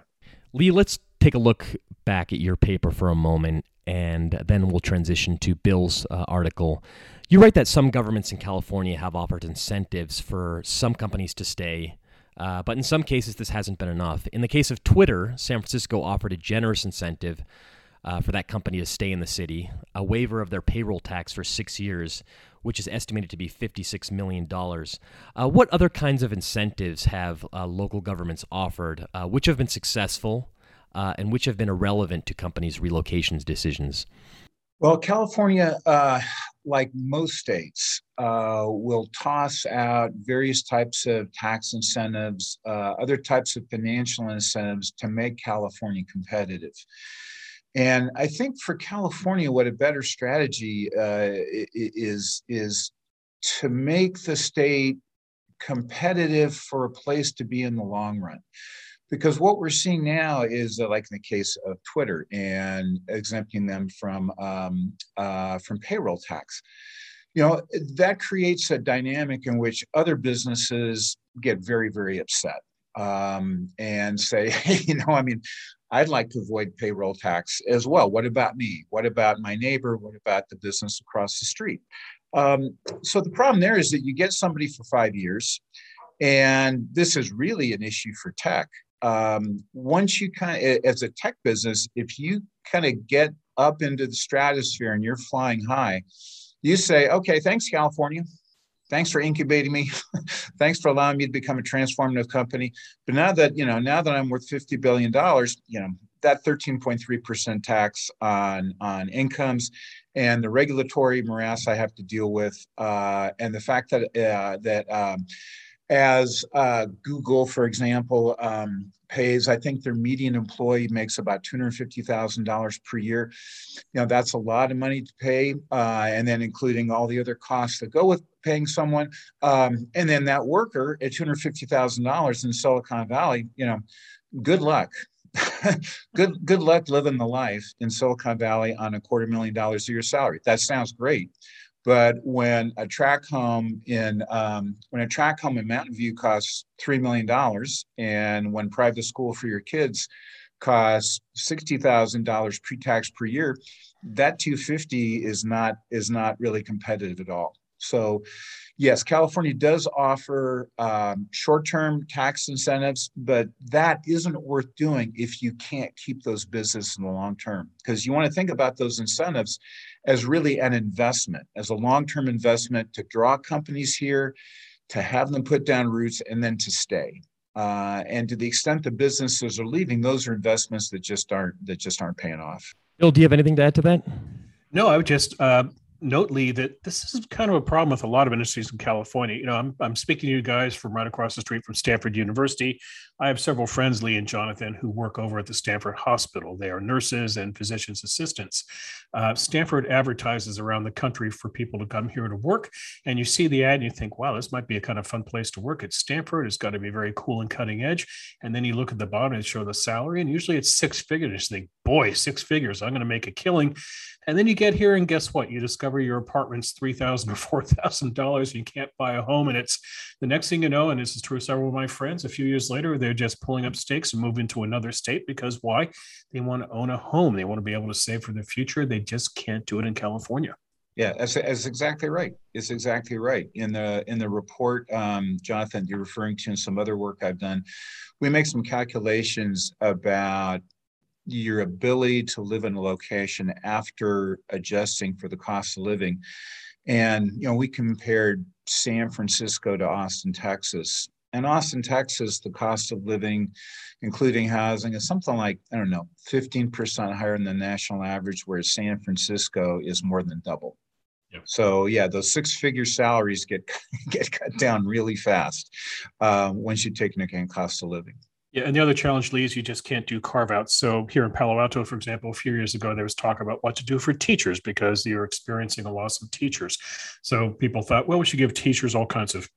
Lee, let's take a look back at your paper for a moment, and then we'll transition to Bill's uh, article. You write that some governments in California have offered incentives for some companies to stay uh, but in some cases, this hasn't been enough. In the case of Twitter, San Francisco offered a generous incentive uh, for that company to stay in the city, a waiver of their payroll tax for six years, which is estimated to be $56 million. Uh, what other kinds of incentives have uh, local governments offered, uh, which have been successful uh, and which have been irrelevant to companies' relocations decisions? Well, California, uh, like most states, uh, will toss out various types of tax incentives, uh, other types of financial incentives to make California competitive. And I think for California, what a better strategy uh, is is to make the state competitive for a place to be in the long run because what we're seeing now is uh, like in the case of Twitter and exempting them from um, uh, from payroll tax. You know that creates a dynamic in which other businesses get very very upset um, and say, hey, you know, I mean, I'd like to avoid payroll tax as well. What about me? What about my neighbor? What about the business across the street? Um, so the problem there is that you get somebody for five years And this is really an issue for tech. Um, once you kind of, as a tech business, if you kind of get up into the stratosphere and you're flying high, you say, okay, thanks, California. Thanks for incubating me. thanks for allowing me to become a transformative company. But now that, you know, now that I'm worth $50 billion, you know, that 13.3% tax on, on incomes and the regulatory morass I have to deal with, uh, and the fact that, uh, that, um, as uh, Google, for example, um, pays, I think their median employee makes about $250,000 per year. You know, that's a lot of money to pay, uh, and then including all the other costs that go with paying someone. Um, and then that worker at $250,000 in Silicon Valley, you know, good luck. good good luck living the life in Silicon Valley on a quarter million dollars a year salary. That sounds great. But when a track home in um, when a track home in Mountain View costs three million dollars, and when private school for your kids costs sixty thousand dollars pre-tax per year, that two fifty is not is not really competitive at all. So, yes, California does offer um, short term tax incentives, but that isn't worth doing if you can't keep those businesses in the long term. Because you want to think about those incentives as really an investment, as a long term investment to draw companies here, to have them put down roots, and then to stay. Uh, and to the extent the businesses are leaving, those are investments that just aren't that just aren't paying off. Bill, do you have anything to add to that? No, I would just uh, note, Lee, that this is kind of a problem with a lot of industries in California. You know, I'm, I'm speaking to you guys from right across the street from Stanford University. I have several friends, Lee and Jonathan, who work over at the Stanford Hospital. They are nurses and physician's assistants. Uh, Stanford advertises around the country for people to come here to work. And you see the ad and you think, wow, this might be a kind of fun place to work at Stanford. It's got to be very cool and cutting edge. And then you look at the bottom and show the salary, and usually it's six figures. You think, boy, six figures, I'm going to make a killing. And then you get here, and guess what? You discover your apartment's three thousand or four thousand dollars. You can't buy a home, and it's the next thing you know. And this is true. Several of my friends, a few years later, they're just pulling up stakes and moving to another state because why? They want to own a home. They want to be able to save for the future. They just can't do it in California. Yeah, that's, that's exactly right. It's exactly right. In the in the report, um, Jonathan, you're referring to, and some other work I've done, we make some calculations about your ability to live in a location after adjusting for the cost of living. And, you know, we compared San Francisco to Austin, Texas. And Austin, Texas, the cost of living, including housing, is something like, I don't know, 15% higher than the national average, whereas San Francisco is more than double. Yep. So yeah, those six-figure salaries get get cut down really fast uh, once you take into account cost of living. Yeah, and the other challenge, Lee, is you just can't do carve outs. So here in Palo Alto, for example, a few years ago, there was talk about what to do for teachers because you're experiencing a loss of teachers. So people thought, well, we should give teachers all kinds of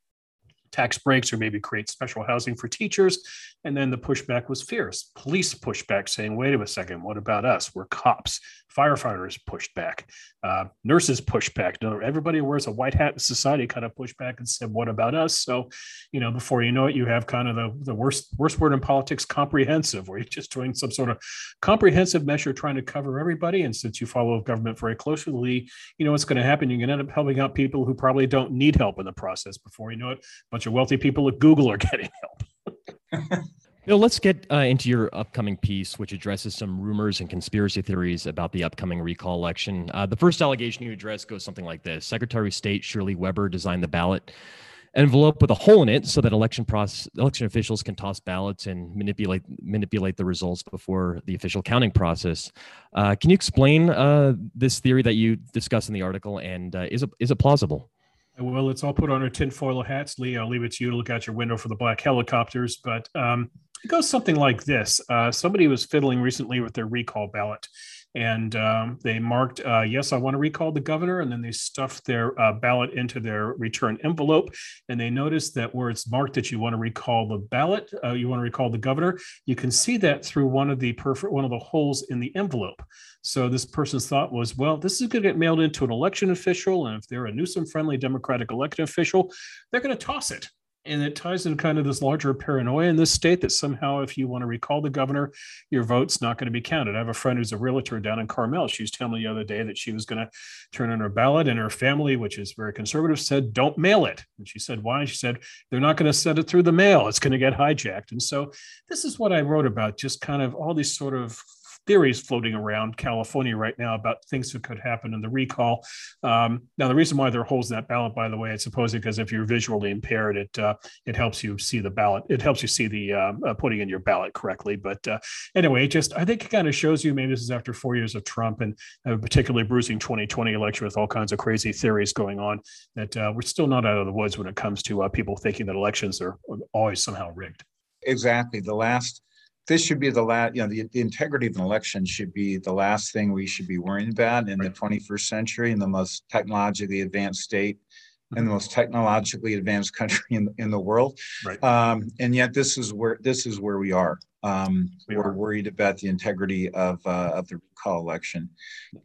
tax breaks or maybe create special housing for teachers. And then the pushback was fierce. Police pushed back, saying, wait a second, what about us? We're cops. Firefighters pushed back. Uh, nurses pushed back. Everybody wears a white hat in society kind of pushed back and said, what about us? So, you know, before you know it, you have kind of the, the worst, worst word in politics, comprehensive, where you're just doing some sort of comprehensive measure trying to cover everybody. And since you follow government very closely, you know what's going to happen. You're going to end up helping out people who probably don't need help in the process. Before you know it, a bunch of wealthy people at Google are getting help. Bill, let's get uh, into your upcoming piece, which addresses some rumors and conspiracy theories about the upcoming recall election. Uh, the first allegation you address goes something like this Secretary of State Shirley Weber designed the ballot envelope with a hole in it so that election process election officials can toss ballots and manipulate manipulate the results before the official counting process. Uh, can you explain uh, this theory that you discuss in the article, and uh, is it is it plausible? Well, let's all put on our tinfoil hats. Lee, I'll leave it to you to look out your window for the black helicopters. But um, it goes something like this uh, Somebody was fiddling recently with their recall ballot, and um, they marked, uh, Yes, I want to recall the governor. And then they stuffed their uh, ballot into their return envelope. And they noticed that where it's marked that you want to recall the ballot, uh, you want to recall the governor, you can see that through one of the perfect, one of the holes in the envelope. So this person's thought was, well, this is going to get mailed into an election official. And if they're a Newsom friendly Democratic elected official, they're going to toss it and it ties into kind of this larger paranoia in this state that somehow if you want to recall the governor your vote's not going to be counted. I have a friend who's a realtor down in carmel. She was telling me the other day that she was going to turn in her ballot and her family which is very conservative said don't mail it. And she said why? She said they're not going to send it through the mail. It's going to get hijacked. And so this is what i wrote about just kind of all these sort of theories floating around California right now about things that could happen in the recall. Um, now, the reason why there are holes in that ballot, by the way, I suppose because if you're visually impaired, it uh, it helps you see the ballot. It helps you see the uh, uh, putting in your ballot correctly. But uh, anyway, it just I think it kind of shows you. Maybe this is after four years of Trump and a particularly bruising 2020 election with all kinds of crazy theories going on. That uh, we're still not out of the woods when it comes to uh, people thinking that elections are always somehow rigged. Exactly. The last this should be the last, you know, the, the, integrity of an election should be the last thing we should be worrying about in right. the 21st century in the most technologically advanced state mm-hmm. and the most technologically advanced country in, in the world. Right. Um, and yet this is where this is where we are. Um, we are worried about the integrity of uh, of the recall election,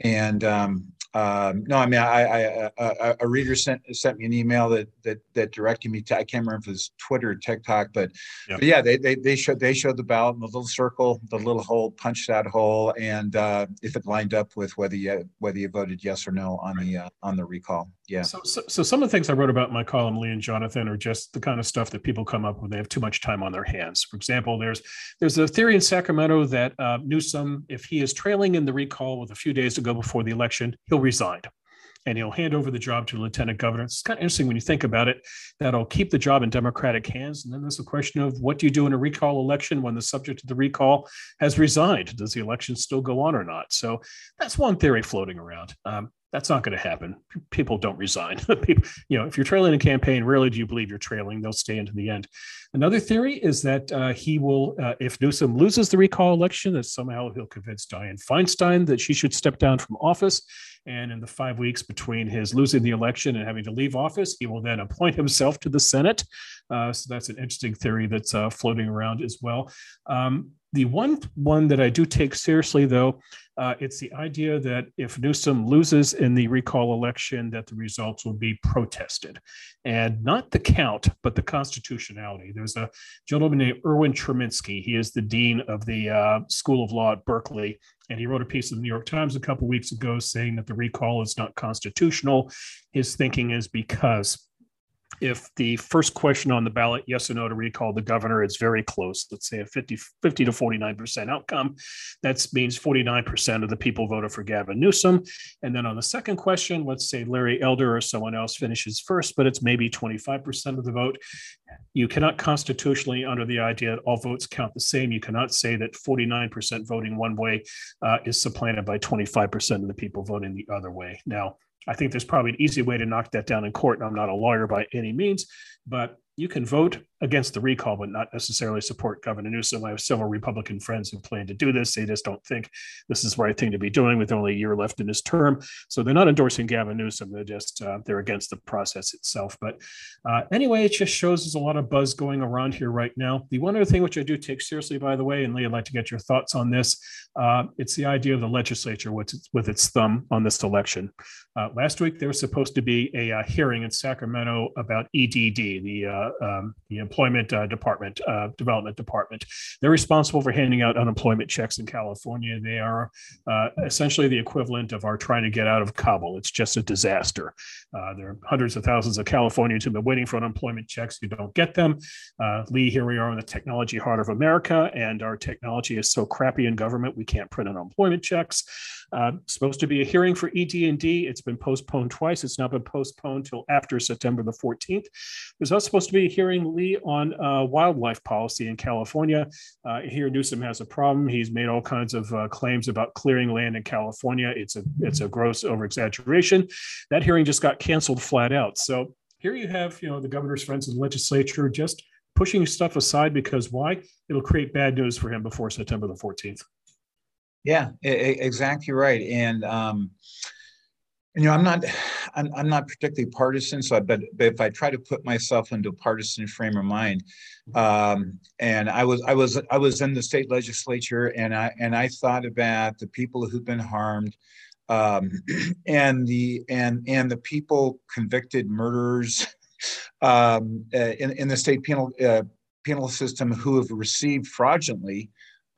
and um, um, no, I mean, I, I, I, a reader sent sent me an email that that that directed me to I can't remember if it was Twitter or TikTok, but, but yeah, they, they they showed they showed the ballot in the little circle, the little hole, punch that hole, and uh, if it lined up with whether you whether you voted yes or no on the uh, on the recall. Yeah. So, so, so some of the things I wrote about in my column, Lee and Jonathan, are just the kind of stuff that people come up with when they have too much time on their hands. For example, there's there's a theory in Sacramento that uh, Newsom, if he is trailing in the recall with a few days to go before the election, he'll resign and he'll hand over the job to lieutenant governor. It's kind of interesting when you think about it. That'll keep the job in Democratic hands. And then there's the question of what do you do in a recall election when the subject of the recall has resigned? Does the election still go on or not? So that's one theory floating around. Um, that's not going to happen. People don't resign. People, you know, if you're trailing a campaign, rarely do you believe you're trailing. They'll stay into the end. Another theory is that uh, he will, uh, if Newsom loses the recall election, that somehow he'll convince Dianne Feinstein that she should step down from office. And in the five weeks between his losing the election and having to leave office, he will then appoint himself to the Senate. Uh, so that's an interesting theory that's uh, floating around as well. Um, the one one that I do take seriously, though, uh, it's the idea that if Newsom loses in the recall election, that the results will be protested, and not the count, but the constitutionality. There's a gentleman named Erwin Chemerinsky. He is the dean of the uh, School of Law at Berkeley, and he wrote a piece in the New York Times a couple weeks ago saying that the recall is not constitutional. His thinking is because if the first question on the ballot, yes or no to recall the governor, is very close, let's say a 50, 50 to 49% outcome, that means 49% of the people voted for Gavin Newsom. And then on the second question, let's say Larry Elder or someone else finishes first, but it's maybe 25% of the vote. You cannot constitutionally, under the idea that all votes count the same, you cannot say that 49% voting one way uh, is supplanted by 25% of the people voting the other way. Now, I think there's probably an easy way to knock that down in court. And I'm not a lawyer by any means, but you can vote against the recall, but not necessarily support Governor Newsom. I have several Republican friends who plan to do this. They just don't think this is the right thing to be doing with only a year left in his term. So they're not endorsing Gavin Newsom. They're just uh, they're against the process itself. But uh, anyway, it just shows there's a lot of buzz going around here right now. The one other thing which I do take seriously, by the way, and Lee, I'd like to get your thoughts on this. Uh, it's the idea of the legislature with its, with its thumb on this election. Uh, last week there was supposed to be a, a uh, hearing in Sacramento about EDD, the uh, um, the Employment uh, Department, uh, Development Department. They're responsible for handing out unemployment checks in California. They are uh, essentially the equivalent of our trying to get out of Kabul. It's just a disaster. Uh, there are hundreds of thousands of Californians who've been waiting for unemployment checks who don't get them. Uh, Lee, here we are in the technology heart of America, and our technology is so crappy in government we can't print unemployment checks. Uh, supposed to be a hearing for ED&D. It's been postponed twice. It's now been postponed till after September the 14th. There's also supposed to be a hearing, Lee, on uh, wildlife policy in California. Uh, here, Newsom has a problem. He's made all kinds of uh, claims about clearing land in California. It's a it's a gross overexaggeration. That hearing just got canceled flat out. So here you have, you know, the governor's friends in the legislature just pushing stuff aside because why? It'll create bad news for him before September the 14th. Yeah, exactly right. And um, you know, I'm not, I'm, I'm not particularly partisan. So, but, but if I try to put myself into a partisan frame of mind, um, and I was, I was, I was in the state legislature, and I and I thought about the people who've been harmed, um, and the and and the people convicted murderers um, uh, in, in the state penal uh, penal system who have received fraudulently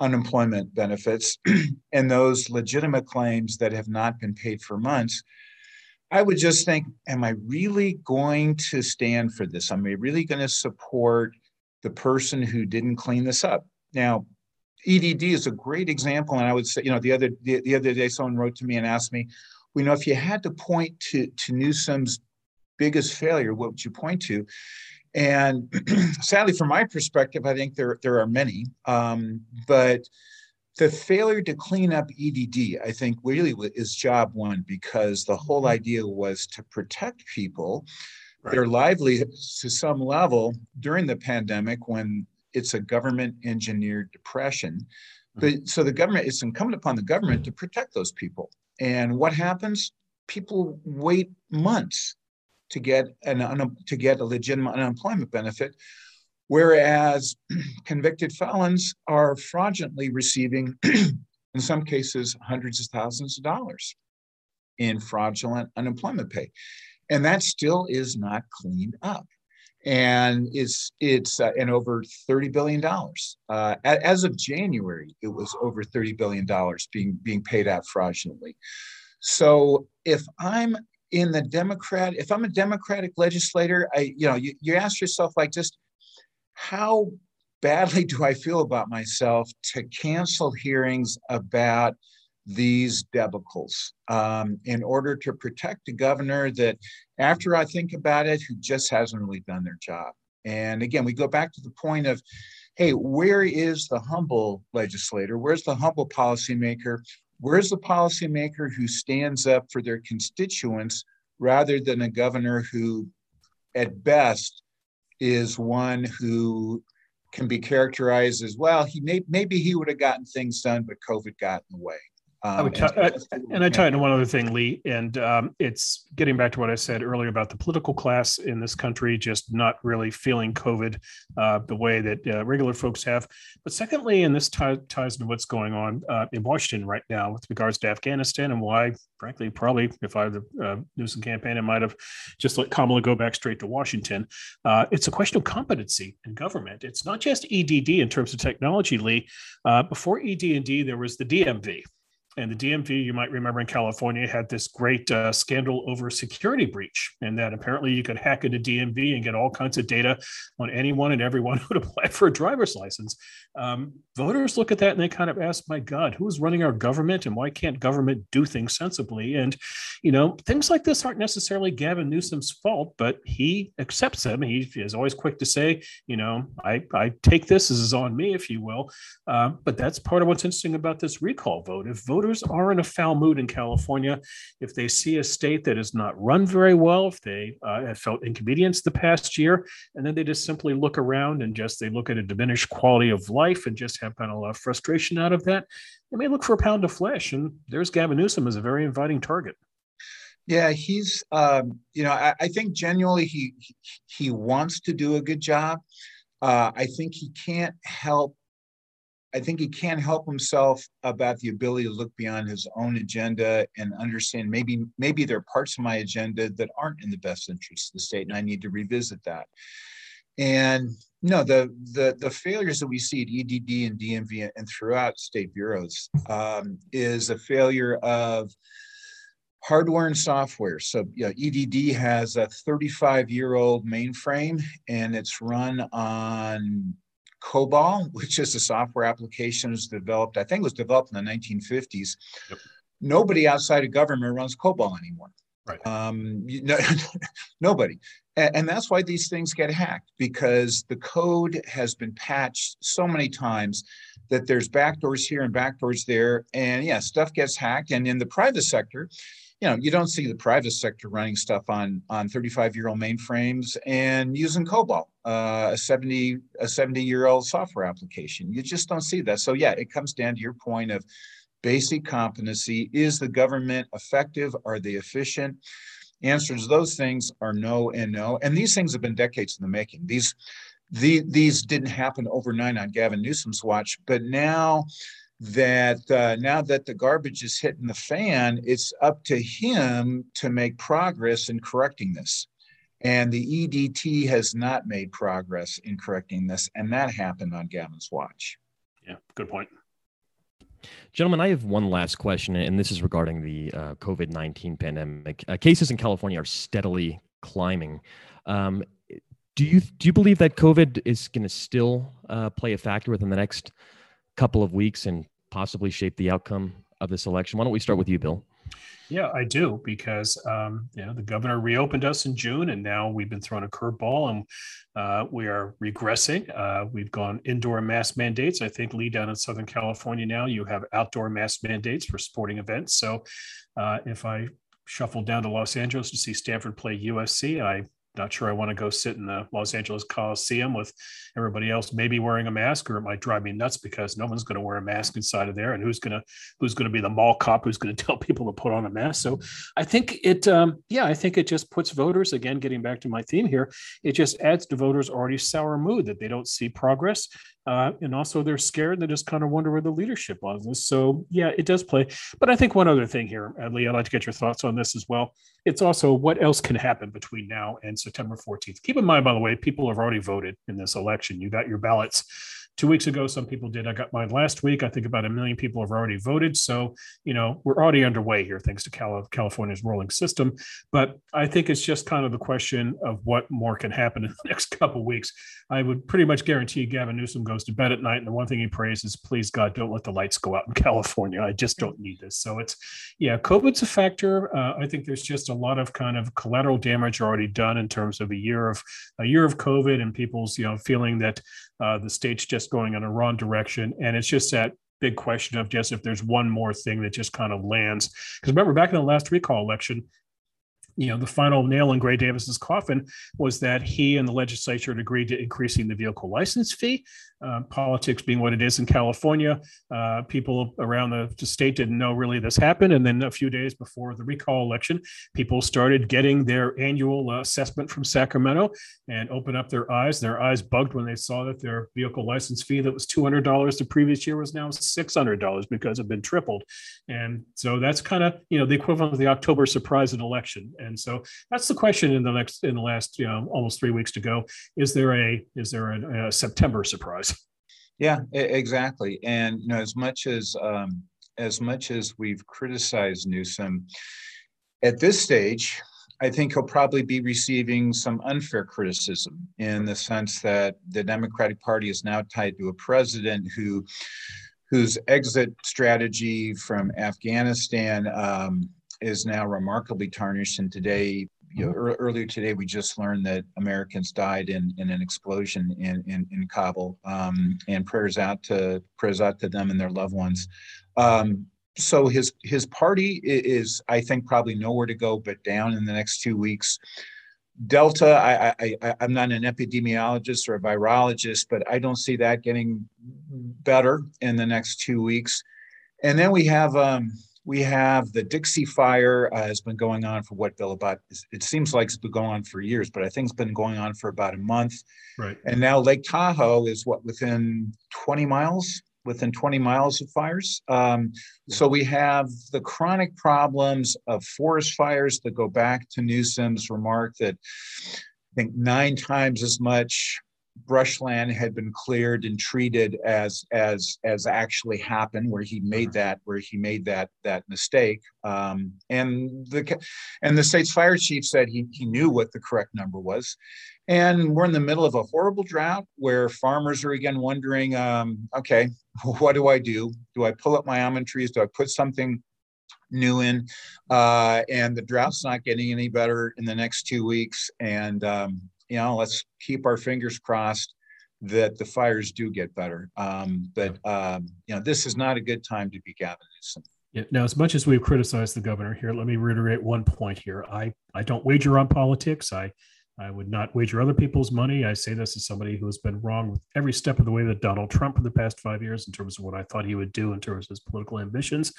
unemployment benefits and those legitimate claims that have not been paid for months. I would just think, am I really going to stand for this? Am I really going to support the person who didn't clean this up? Now, EDD is a great example, and I would say, you know, the other the, the other day someone wrote to me and asked me, well, you know, if you had to point to to Newsom's biggest failure, what would you point to? And sadly, from my perspective, I think there there are many, um, but the failure to clean up EDD, I think, really is job one because the whole mm-hmm. idea was to protect people, right. their livelihoods to some level during the pandemic when it's a government engineered depression. Mm-hmm. But so the government, it's incumbent upon the government to protect those people. And what happens? People wait months to get an to get a legitimate unemployment benefit, whereas convicted felons are fraudulently receiving, in some cases, hundreds of thousands of dollars in fraudulent unemployment pay, and that still is not cleaned up. And it's it's uh, and over 30 billion dollars. Uh, as of january it was over 30 billion dollars being being paid out fraudulently. So if i'm in the democrat if i'm a democratic legislator i you know you, you ask yourself like just how badly do i feel about myself to cancel hearings about these debacles um, in order to protect a governor that, after I think about it, who just hasn't really done their job. And again, we go back to the point of, hey, where is the humble legislator? Where's the humble policymaker? Where's the policymaker who stands up for their constituents rather than a governor who, at best, is one who can be characterized as well. He may, maybe he would have gotten things done, but COVID got in the way. Um, I would t- and, uh, and I tie it into one other thing, Lee, and um, it's getting back to what I said earlier about the political class in this country just not really feeling COVID uh, the way that uh, regular folks have. But secondly, and this t- ties into what's going on uh, in Washington right now with regards to Afghanistan and why, frankly, probably if I the uh, Newsom campaign, I might have just let Kamala go back straight to Washington. Uh, it's a question of competency in government. It's not just EDD in terms of technology, Lee. Uh, before ED&D, there was the DMV and the DMV, you might remember in California, had this great uh, scandal over security breach, and that apparently you could hack into DMV and get all kinds of data on anyone and everyone who would apply for a driver's license. Um, voters look at that and they kind of ask, "My God, who's running our government, and why can't government do things sensibly?" And you know, things like this aren't necessarily Gavin Newsom's fault, but he accepts them. He is always quick to say, "You know, I I take this as is on me, if you will." Uh, but that's part of what's interesting about this recall vote. If voters voters are in a foul mood in California. If they see a state that is not run very well, if they uh, have felt inconvenienced the past year, and then they just simply look around and just they look at a diminished quality of life and just have kind of a lot of frustration out of that, they may look for a pound of flesh. And there's Gavin Newsom as a very inviting target. Yeah, he's, um, you know, I, I, think genuinely he he wants to do a good job. Uh, I think he can't help I think he can't help himself about the ability to look beyond his own agenda and understand maybe maybe there are parts of my agenda that aren't in the best interest of the state, and I need to revisit that. And no, the the the failures that we see at EDD and DMV and throughout state bureaus um, is a failure of hardware and software. So you know, EDD has a 35 year old mainframe and it's run on COBOL, which is a software application was developed, I think it was developed in the 1950s. Yep. Nobody outside of government runs COBOL anymore. Right. Um, you know, nobody. And, and that's why these things get hacked because the code has been patched so many times that there's backdoors here and backdoors there. And yeah, stuff gets hacked. And in the private sector, you know, you don't see the private sector running stuff on on 35 year old mainframes and using COBOL, uh, a 70 a 70 year old software application. You just don't see that. So yeah, it comes down to your point of basic competency. Is the government effective? Are they efficient? Answers those things are no and no. And these things have been decades in the making. These the, these didn't happen overnight on Gavin Newsom's watch, but now that uh, now that the garbage is hitting the fan, it's up to him to make progress in correcting this. And the EDD has not made progress in correcting this, and that happened on Gavin's watch. Yeah, good point. Gentlemen, I have one last question, and this is regarding the uh, COVID 19 pandemic. Uh, cases in California are steadily climbing. Um, do you do you believe that COVID is going to still uh, play a factor within the next couple of weeks and possibly shape the outcome of this election? Why don't we start with you, Bill? Yeah, I do because um, you know the governor reopened us in June, and now we've been thrown a curveball, and uh, we are regressing. Uh, we've gone indoor mask mandates. I think Lee down in Southern California now you have outdoor mask mandates for sporting events. So uh, if I shuffle down to Los Angeles to see Stanford play USC, I not sure I want to go sit in the Los Angeles Coliseum with everybody else maybe wearing a mask, or it might drive me nuts because no one's going to wear a mask inside of there, and who's going to who's going to be the mall cop who's going to tell people to put on a mask? So I think it, um, yeah, I think it just puts voters again. Getting back to my theme here, it just adds to voters' already sour mood that they don't see progress. Uh, and also they're scared. They just kind of wonder where the leadership this. So yeah, it does play. But I think one other thing here, Lee, I'd like to get your thoughts on this as well. It's also what else can happen between now and September 14th. Keep in mind, by the way, people have already voted in this election. You got your ballots two weeks ago some people did. I got mine last week. I think about a million people have already voted. So you know we're already underway here thanks to california's rolling system. But i think it's just kind of the question of what more can happen in the next couple weeks. I would pretty much guarantee gavin newsom goes to bed at night and the one thing he prays is please god don't let the lights go out in california. I just don't need this. So it's yeah covid's a factor. Uh, i think there's just a lot of kind of collateral damage already done in terms of a year of a year of covid and people's you know feeling that uh, the state's just going in a wrong direction. And it's just that big question of just if there's one more thing that just kind of lands. Because remember, back in the last recall election, you know, the final nail in Gray Davis's coffin was that he and the legislature had agreed to increasing the vehicle license fee. Uh, politics being what it is in California, uh, people around the, state didn't know really this happened. And then a few days before the recall election, people started getting their annual uh, assessment from Sacramento and opened up their eyes. Their eyes bugged when they saw that their vehicle license fee that was $200 the previous year was now $600 because it had been tripled. And so that's kind of, you know, the equivalent of the October surprise election. And so that's the question in the next, in the last, you know, almost three weeks to go. Is there a, is there a, a September surprise? Yeah, exactly. And you know, as much as um, as much as we've criticized Newsom, at this stage, I think he'll probably be receiving some unfair criticism in the sense that the Democratic Party is now tied to a president who whose exit strategy from Afghanistan um, is now remarkably tarnished. And today, you know, mm-hmm. earlier today we just learned that Americans died in, in an explosion in in, in Kabul. Um, and prayers out to prayers out to them and their loved ones. Um, so his his party is, I think, probably nowhere to go but down in the next two weeks. Delta, I, I, I I'm not an epidemiologist or a virologist, but I don't see that getting better in the next two weeks. And then we have um, we have the Dixie Fire uh, has been going on for what, Bill? About it seems like it's been going on for years, but I think it's been going on for about a month. Right. And now Lake Tahoe is what within 20 miles, within 20 miles of fires. Um, so we have the chronic problems of forest fires that go back to Newsom's remark that I think nine times as much brushland had been cleared and treated as as as actually happened where he made mm-hmm. that where he made that that mistake. Um, and the and the state's fire chief said he, he knew what the correct number was. And we're in the middle of a horrible drought where farmers are again wondering um, okay what do i do? Do i pull up my almond trees? Do i put something new in? Uh, and the drought's not getting any better in the next two weeks. And um, you know, let's keep our fingers crossed that the fires do get better. Um, but um, you know, this is not a good time to be Gavin Newsom. Yeah. Now, as much as we've criticized the governor here, let me reiterate one point here. I I don't wager on politics. I I would not wager other people's money. I say this as somebody who has been wrong with every step of the way that Donald Trump for the past five years in terms of what I thought he would do in terms of his political ambitions.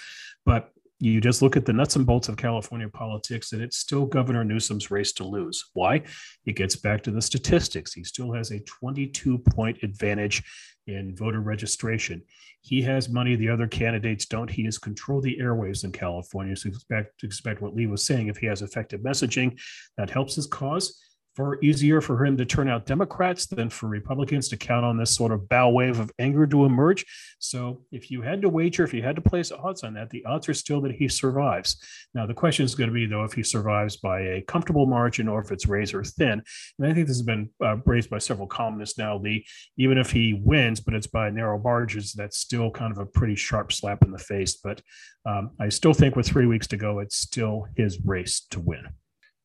But you just look at the nuts and bolts of California politics, and it's still Governor Newsom's race to lose. Why? It gets back to the statistics. He still has a 22 point advantage in voter registration. He has money the other candidates don't. He has controlled the airwaves in California. So expect expect what Lee was saying. If he has effective messaging, that helps his cause. Far easier for him to turn out Democrats than for Republicans to count on this sort of bow wave of anger to emerge. So, if you had to wager, if you had to place odds on that, the odds are still that he survives. Now, the question is going to be, though, if he survives by a comfortable margin or if it's razor thin. And I think this has been uh, raised by several columnists now, Lee. Even if he wins, but it's by narrow margins, that's still kind of a pretty sharp slap in the face. But um, I still think with three weeks to go, it's still his race to win.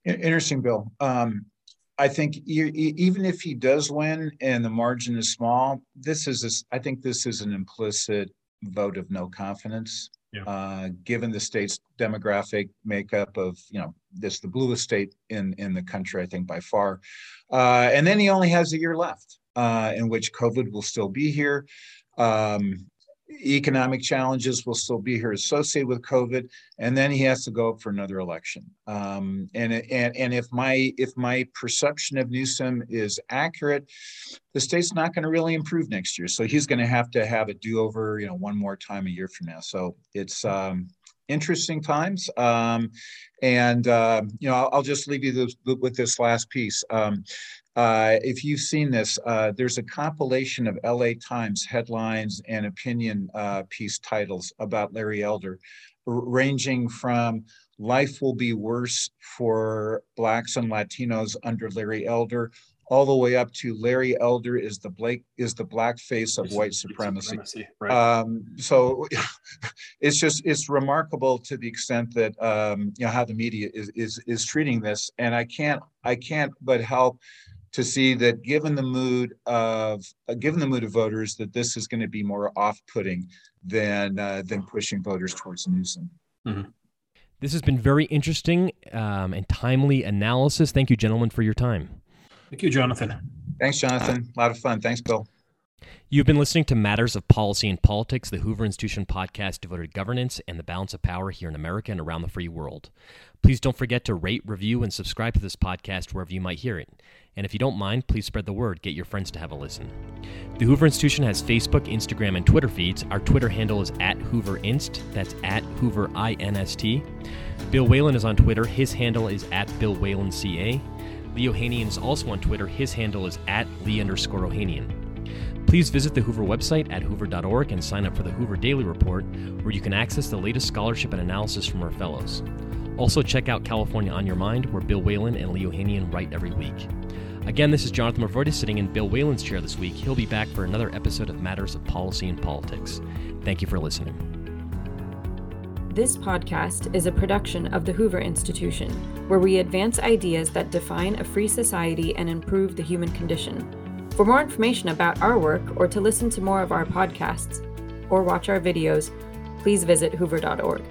Interesting, Bill. Um, I think even if he does win and the margin is small, this is a, I think this is an implicit vote of no confidence. Yeah. Uh, given the state's demographic makeup of you know this the bluest state in in the country, I think by far. Uh, and then he only has a year left uh, in which COVID will still be here. Um, economic challenges will still be here associated with COVID, and then he has to go up for another election. Um, and and and if my if my perception of Newsom is accurate, the state's not going to really improve next year. So he's going to have to have a do over, you know, one more time a year from now. So it's um, interesting times. Um, and uh, you know, I'll, I'll, just leave you this, with this last piece. Uh, if you've seen this, uh, there's a compilation of LA Times headlines and opinion uh, piece titles about Larry Elder, ranging from life will be worse for Blacks and Latinos under Larry Elder, all the way up to Larry Elder is the Blake is the black face of white supremacy. supremacy right. um, so it's just it's remarkable to the extent that um, you know how the media is is is treating this, and I can't I can't but help to see that given the mood of uh, given the mood of voters that this is going to be more off-putting than uh, than pushing voters towards Newsom. Mm-hmm. This has been very interesting um, and timely analysis. Thank you, gentlemen, for your time. Thank you, Jonathan. Thanks, Jonathan. A lot of fun. Thanks, Bill. You've been listening to Matters of Policy and Politics, the Hoover Institution podcast devoted to governance and the balance of power here in America and around the free world. Please don't forget to rate, review, and subscribe to this podcast wherever you might hear it. And if you don't mind, please spread the word. Get your friends to have a listen. The Hoover Institution has Facebook, Instagram, and Twitter feeds. Our Twitter handle is at HooverInst. That's at Hoover INST. Bill Whalen is on Twitter. His handle is at Bill Whalen CA. Lee Ohanian is also on Twitter. His handle is at Lee underscore Ohanian. Please visit the Hoover website at hoover.org and sign up for the Hoover Daily Report, where you can access the latest scholarship and analysis from our fellows. Also, check out California on Your Mind, where Bill Whalen and Lee Ohanian write every week. Again, this is Jonathan Movroydis sitting in Bill Whalen's chair this week. He'll be back for another episode of Matters of Policy and Politics. Thank you for listening. This podcast is a production of the Hoover Institution, where we advance ideas that define a free society and improve the human condition. For more information about our work or to listen to more of our podcasts or watch our videos, please visit hoover.org.